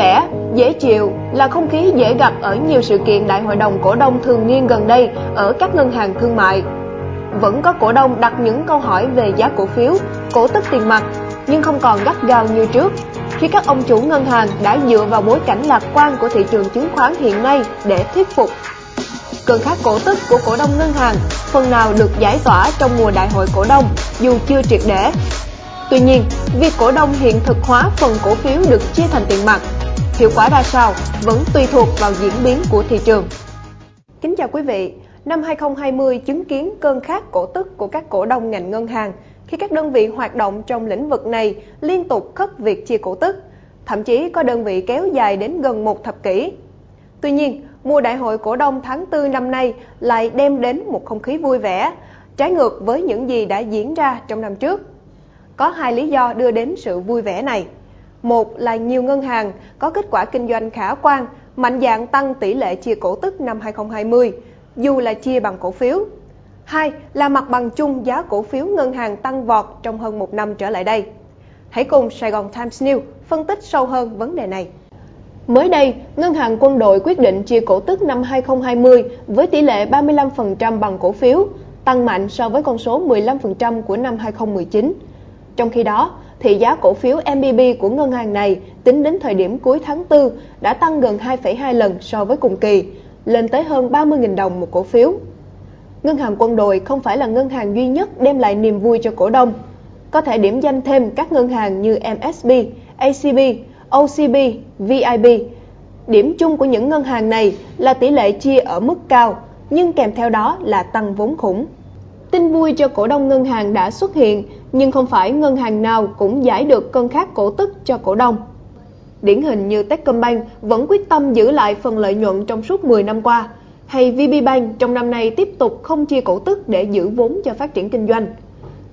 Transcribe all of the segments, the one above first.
vẻ, dễ chịu là không khí dễ gặp ở nhiều sự kiện đại hội đồng cổ đông thường niên gần đây ở các ngân hàng thương mại. Vẫn có cổ đông đặt những câu hỏi về giá cổ phiếu, cổ tức tiền mặt, nhưng không còn gắt gao như trước, khi các ông chủ ngân hàng đã dựa vào bối cảnh lạc quan của thị trường chứng khoán hiện nay để thuyết phục. Cơn khát cổ tức của cổ đông ngân hàng phần nào được giải tỏa trong mùa đại hội cổ đông dù chưa triệt để Tuy nhiên, việc cổ đông hiện thực hóa phần cổ phiếu được chia thành tiền mặt, hiệu quả ra sao vẫn tùy thuộc vào diễn biến của thị trường. Kính chào quý vị, năm 2020 chứng kiến cơn khát cổ tức của các cổ đông ngành ngân hàng khi các đơn vị hoạt động trong lĩnh vực này liên tục khất việc chia cổ tức, thậm chí có đơn vị kéo dài đến gần một thập kỷ. Tuy nhiên, mùa đại hội cổ đông tháng 4 năm nay lại đem đến một không khí vui vẻ, trái ngược với những gì đã diễn ra trong năm trước. Có hai lý do đưa đến sự vui vẻ này. Một là nhiều ngân hàng có kết quả kinh doanh khả quan, mạnh dạng tăng tỷ lệ chia cổ tức năm 2020, dù là chia bằng cổ phiếu. Hai là mặt bằng chung giá cổ phiếu ngân hàng tăng vọt trong hơn một năm trở lại đây. Hãy cùng Sài Gòn Times News phân tích sâu hơn vấn đề này. Mới đây, Ngân hàng Quân đội quyết định chia cổ tức năm 2020 với tỷ lệ 35% bằng cổ phiếu, tăng mạnh so với con số 15% của năm 2019. Trong khi đó, thị giá cổ phiếu MBB của ngân hàng này tính đến thời điểm cuối tháng 4 đã tăng gần 2,2 lần so với cùng kỳ, lên tới hơn 30.000 đồng một cổ phiếu. Ngân hàng quân đội không phải là ngân hàng duy nhất đem lại niềm vui cho cổ đông. Có thể điểm danh thêm các ngân hàng như MSB, ACB, OCB, VIB. Điểm chung của những ngân hàng này là tỷ lệ chia ở mức cao, nhưng kèm theo đó là tăng vốn khủng. Tin vui cho cổ đông ngân hàng đã xuất hiện, nhưng không phải ngân hàng nào cũng giải được cơn khát cổ tức cho cổ đông. Điển hình như Techcombank vẫn quyết tâm giữ lại phần lợi nhuận trong suốt 10 năm qua, hay VPBank trong năm nay tiếp tục không chia cổ tức để giữ vốn cho phát triển kinh doanh.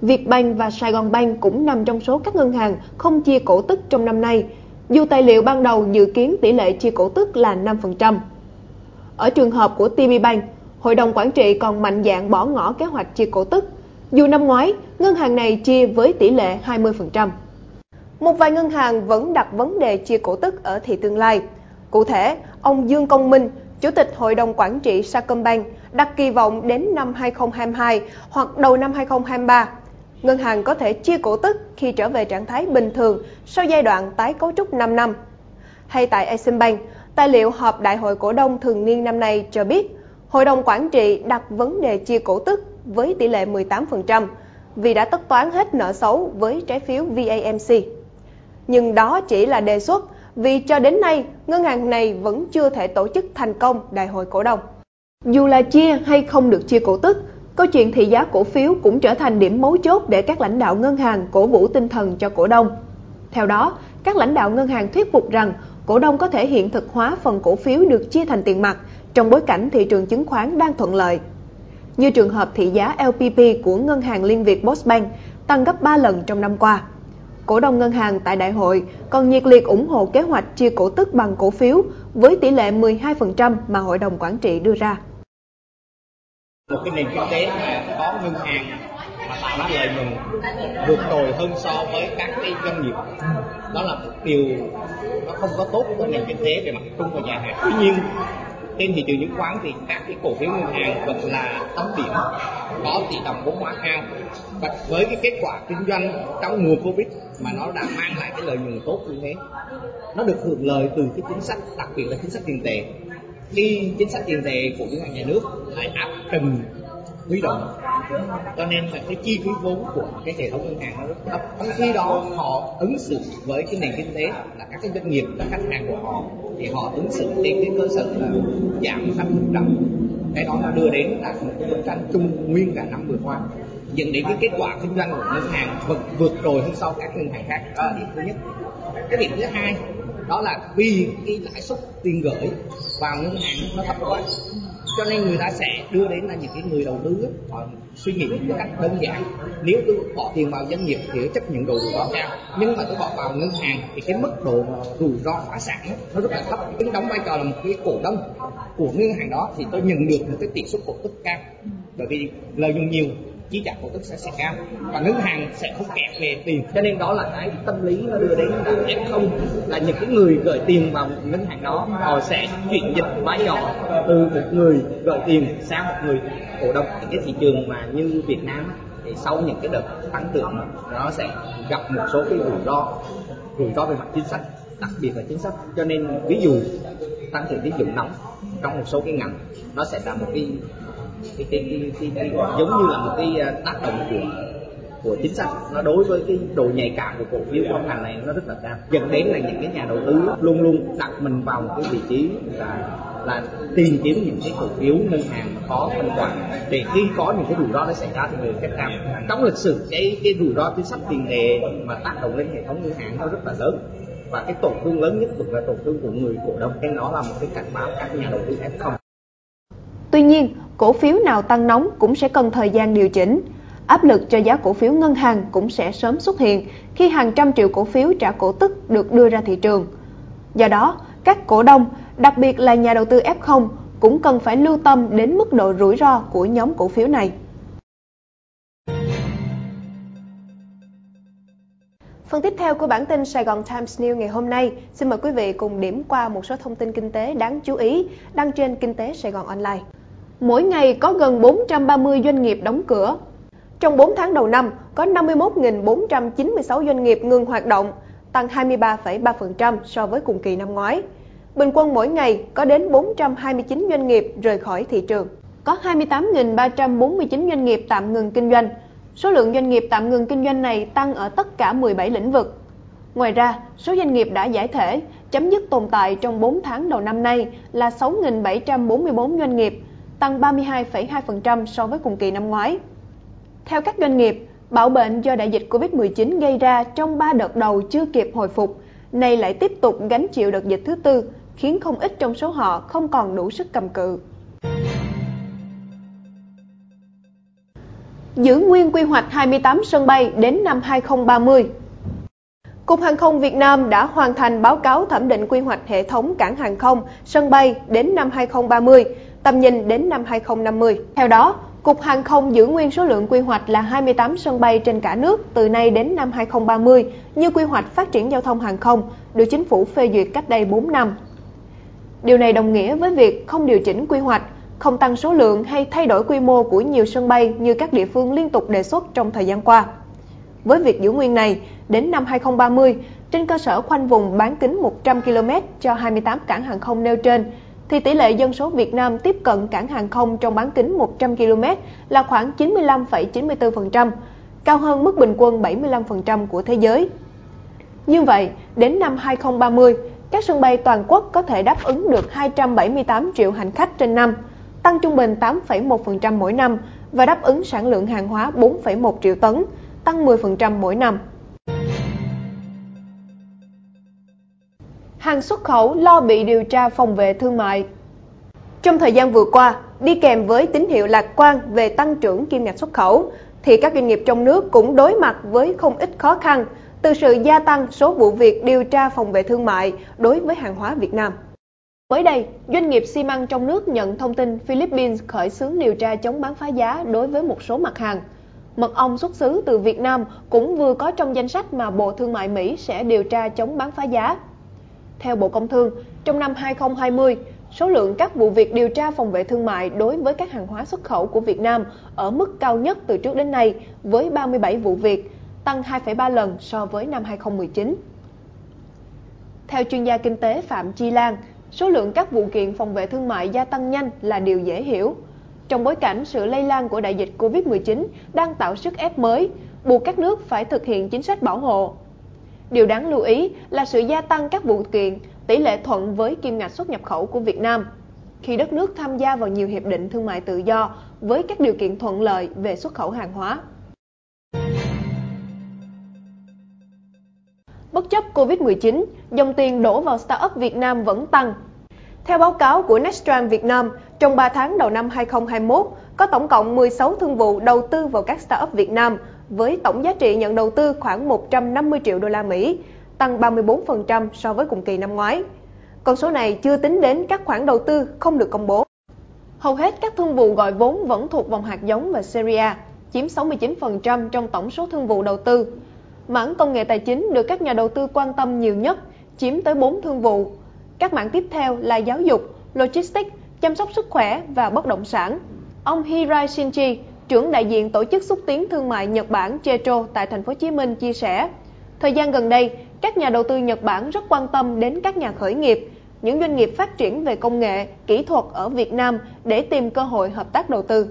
Vietbank và Sài Gòn Bank cũng nằm trong số các ngân hàng không chia cổ tức trong năm nay, dù tài liệu ban đầu dự kiến tỷ lệ chia cổ tức là 5%. Ở trường hợp của TPBank, Hội đồng quản trị còn mạnh dạn bỏ ngỏ kế hoạch chia cổ tức, dù năm ngoái ngân hàng này chia với tỷ lệ 20%. Một vài ngân hàng vẫn đặt vấn đề chia cổ tức ở thị tương lai. Cụ thể, ông Dương Công Minh, Chủ tịch Hội đồng Quản trị Sacombank đặt kỳ vọng đến năm 2022 hoặc đầu năm 2023, ngân hàng có thể chia cổ tức khi trở về trạng thái bình thường sau giai đoạn tái cấu trúc 5 năm. Hay tại Eximbank, tài liệu họp đại hội cổ đông thường niên năm nay cho biết Hội đồng quản trị đặt vấn đề chia cổ tức với tỷ lệ 18% vì đã tất toán hết nợ xấu với trái phiếu VAMC. Nhưng đó chỉ là đề xuất vì cho đến nay ngân hàng này vẫn chưa thể tổ chức thành công đại hội cổ đông. Dù là chia hay không được chia cổ tức, câu chuyện thị giá cổ phiếu cũng trở thành điểm mấu chốt để các lãnh đạo ngân hàng cổ vũ tinh thần cho cổ đông. Theo đó, các lãnh đạo ngân hàng thuyết phục rằng cổ đông có thể hiện thực hóa phần cổ phiếu được chia thành tiền mặt trong bối cảnh thị trường chứng khoán đang thuận lợi. Như trường hợp thị giá LPP của Ngân hàng Liên Việt Postbank tăng gấp 3 lần trong năm qua. Cổ đông ngân hàng tại đại hội còn nhiệt liệt ủng hộ kế hoạch chia cổ tức bằng cổ phiếu với tỷ lệ 12% mà hội đồng quản trị đưa ra. Một cái nền kinh tế mà có ngân hàng mà tạo ra lợi nhuận vượt trội hơn so với các cái doanh nghiệp đó là một điều nó không có tốt cho nền kinh tế về mặt chung và dài hạn tuy nhiên trên thị trường chứng khoán thì các cái cổ phiếu ngân hàng vẫn là tấm điểm có tỷ trọng vốn hóa cao. Và với cái kết quả kinh doanh trong mùa covid mà nó đã mang lại cái lợi nhuận tốt như thế, nó được hưởng lợi từ cái chính sách, đặc biệt là chính sách tiền tệ. Khi chính sách tiền tệ của ngân hàng nhà nước lại áp trần, huy động, cho nên là cái chi phí vốn của cái hệ thống ngân hàng nó rất thấp. Trong khi đó, họ ứng xử với cái nền kinh tế là các cái doanh nghiệp, là khách hàng của họ, thì họ ứng xử trên cái cơ sở là giảm năm phần trăm cái đó nó đưa đến là một cái bức tranh chung nguyên cả năm vừa qua. Dẫn đến cái kết quả kinh doanh của ngân hàng vượt vượt trội hơn sau các ngân hàng khác. Đó là điểm thứ nhất. Cái điểm thứ hai, đó là vì cái lãi suất tiền gửi vào ngân hàng nó thấp quá cho nên người ta sẽ đưa đến là những cái người đầu tư họ suy nghĩ một cách đơn giản. Nếu tôi bỏ tiền vào doanh nghiệp thì chấp nhận độ rủi ro cao, nhưng mà tôi bỏ vào ngân hàng thì cái mức độ rủi ro phá sản nó rất là thấp. Tính đóng vai trò là một cái cổ đông của ngân hàng đó thì tôi nhận được một cái tỷ suất cổ tức cao. Bởi vì lợi nhuận nhiều chi trả cổ tức sẽ sẽ cao. Và ngân hàng sẽ không kẹt về tiền. Cho nên đó là cái tâm lý nó đưa đến là f không là những cái người gửi tiền vào ngân hàng đó, họ sẽ chuyển dịch vai trò từ một người gửi tiền sang một người cổ đông. Cái thị trường mà như Việt Nam thì sau những cái đợt tăng trưởng, nó sẽ gặp một số cái rủi ro rủi ro về mặt chính sách, đặc biệt là chính sách. Cho nên ví dụ tăng trưởng tín dụng nóng trong một số cái ngành, nó sẽ là một cái cái, cái, cái, cái, cái, giống như là một cái à, tác động của của chính sách. Nó đối với cái độ nhạy cảm của cổ phiếu trong ngành này nó rất là cao. Dẫn đến là những cái nhà đầu tư luôn luôn đặt mình vào một cái vị trí là là tìm kiếm những cái cổ phiếu ngân hàng có thanh khoản. Để khi có những cái rủi ro nó xảy ra thì người khách hàng trong lịch sử cái cái rủi ro chính sách tiền tệ mà tác động lên hệ thống ngân hàng nó rất là lớn. Và cái tổn thương lớn nhất vẫn là tổn thương của người cổ đông. Nên nó là một cái cảnh báo các nhà đầu tư F0 Tuy nhiên, cổ phiếu nào tăng nóng cũng sẽ cần thời gian điều chỉnh. Áp lực cho giá cổ phiếu ngân hàng cũng sẽ sớm xuất hiện khi hàng trăm triệu cổ phiếu trả cổ tức được đưa ra thị trường. Do đó, các cổ đông, đặc biệt là nhà đầu tư F0 cũng cần phải lưu tâm đến mức độ rủi ro của nhóm cổ phiếu này. Phần tiếp theo của bản tin Sài Gòn Times News ngày hôm nay, xin mời quý vị cùng điểm qua một số thông tin kinh tế đáng chú ý đăng trên Kinh tế Sài Gòn Online. Mỗi ngày có gần 430 doanh nghiệp đóng cửa. Trong 4 tháng đầu năm, có 51.496 doanh nghiệp ngừng hoạt động, tăng 23,3% so với cùng kỳ năm ngoái. Bình quân mỗi ngày có đến 429 doanh nghiệp rời khỏi thị trường. Có 28.349 doanh nghiệp tạm ngừng kinh doanh, Số lượng doanh nghiệp tạm ngừng kinh doanh này tăng ở tất cả 17 lĩnh vực. Ngoài ra, số doanh nghiệp đã giải thể, chấm dứt tồn tại trong 4 tháng đầu năm nay là 6.744 doanh nghiệp, tăng 32,2% so với cùng kỳ năm ngoái. Theo các doanh nghiệp, bạo bệnh do đại dịch Covid-19 gây ra trong 3 đợt đầu chưa kịp hồi phục, nay lại tiếp tục gánh chịu đợt dịch thứ tư, khiến không ít trong số họ không còn đủ sức cầm cự. Giữ nguyên quy hoạch 28 sân bay đến năm 2030. Cục Hàng không Việt Nam đã hoàn thành báo cáo thẩm định quy hoạch hệ thống cảng hàng không, sân bay đến năm 2030, tầm nhìn đến năm 2050. Theo đó, Cục Hàng không giữ nguyên số lượng quy hoạch là 28 sân bay trên cả nước từ nay đến năm 2030 như quy hoạch phát triển giao thông hàng không được chính phủ phê duyệt cách đây 4 năm. Điều này đồng nghĩa với việc không điều chỉnh quy hoạch không tăng số lượng hay thay đổi quy mô của nhiều sân bay như các địa phương liên tục đề xuất trong thời gian qua. Với việc giữ nguyên này, đến năm 2030, trên cơ sở khoanh vùng bán kính 100 km cho 28 cảng hàng không nêu trên, thì tỷ lệ dân số Việt Nam tiếp cận cảng hàng không trong bán kính 100 km là khoảng 95,94%, cao hơn mức bình quân 75% của thế giới. Như vậy, đến năm 2030, các sân bay toàn quốc có thể đáp ứng được 278 triệu hành khách trên năm, tăng trung bình 8,1% mỗi năm và đáp ứng sản lượng hàng hóa 4,1 triệu tấn, tăng 10% mỗi năm. Hàng xuất khẩu lo bị điều tra phòng vệ thương mại. Trong thời gian vừa qua, đi kèm với tín hiệu lạc quan về tăng trưởng kim ngạch xuất khẩu, thì các doanh nghiệp trong nước cũng đối mặt với không ít khó khăn từ sự gia tăng số vụ việc điều tra phòng vệ thương mại đối với hàng hóa Việt Nam. Mới đây, doanh nghiệp xi măng trong nước nhận thông tin Philippines khởi xướng điều tra chống bán phá giá đối với một số mặt hàng. Mật ong xuất xứ từ Việt Nam cũng vừa có trong danh sách mà Bộ Thương mại Mỹ sẽ điều tra chống bán phá giá. Theo Bộ Công Thương, trong năm 2020, số lượng các vụ việc điều tra phòng vệ thương mại đối với các hàng hóa xuất khẩu của Việt Nam ở mức cao nhất từ trước đến nay với 37 vụ việc, tăng 2,3 lần so với năm 2019. Theo chuyên gia kinh tế Phạm Chi Lan, số lượng các vụ kiện phòng vệ thương mại gia tăng nhanh là điều dễ hiểu. Trong bối cảnh sự lây lan của đại dịch Covid-19 đang tạo sức ép mới, buộc các nước phải thực hiện chính sách bảo hộ. Điều đáng lưu ý là sự gia tăng các vụ kiện tỷ lệ thuận với kim ngạch xuất nhập khẩu của Việt Nam khi đất nước tham gia vào nhiều hiệp định thương mại tự do với các điều kiện thuận lợi về xuất khẩu hàng hóa. Bất chấp Covid-19, dòng tiền đổ vào startup Việt Nam vẫn tăng. Theo báo cáo của Nextran Việt Nam, trong 3 tháng đầu năm 2021, có tổng cộng 16 thương vụ đầu tư vào các startup Việt Nam với tổng giá trị nhận đầu tư khoảng 150 triệu đô la Mỹ, tăng 34% so với cùng kỳ năm ngoái. Con số này chưa tính đến các khoản đầu tư không được công bố. Hầu hết các thương vụ gọi vốn vẫn thuộc vòng hạt giống và Serie A, chiếm 69% trong tổng số thương vụ đầu tư. Mảng công nghệ tài chính được các nhà đầu tư quan tâm nhiều nhất, chiếm tới 4 thương vụ. Các mảng tiếp theo là giáo dục, logistics, chăm sóc sức khỏe và bất động sản. Ông Hirai Shinji, trưởng đại diện tổ chức xúc tiến thương mại Nhật Bản JETRO tại thành phố Hồ Chí Minh chia sẻ, thời gian gần đây, các nhà đầu tư Nhật Bản rất quan tâm đến các nhà khởi nghiệp, những doanh nghiệp phát triển về công nghệ, kỹ thuật ở Việt Nam để tìm cơ hội hợp tác đầu tư.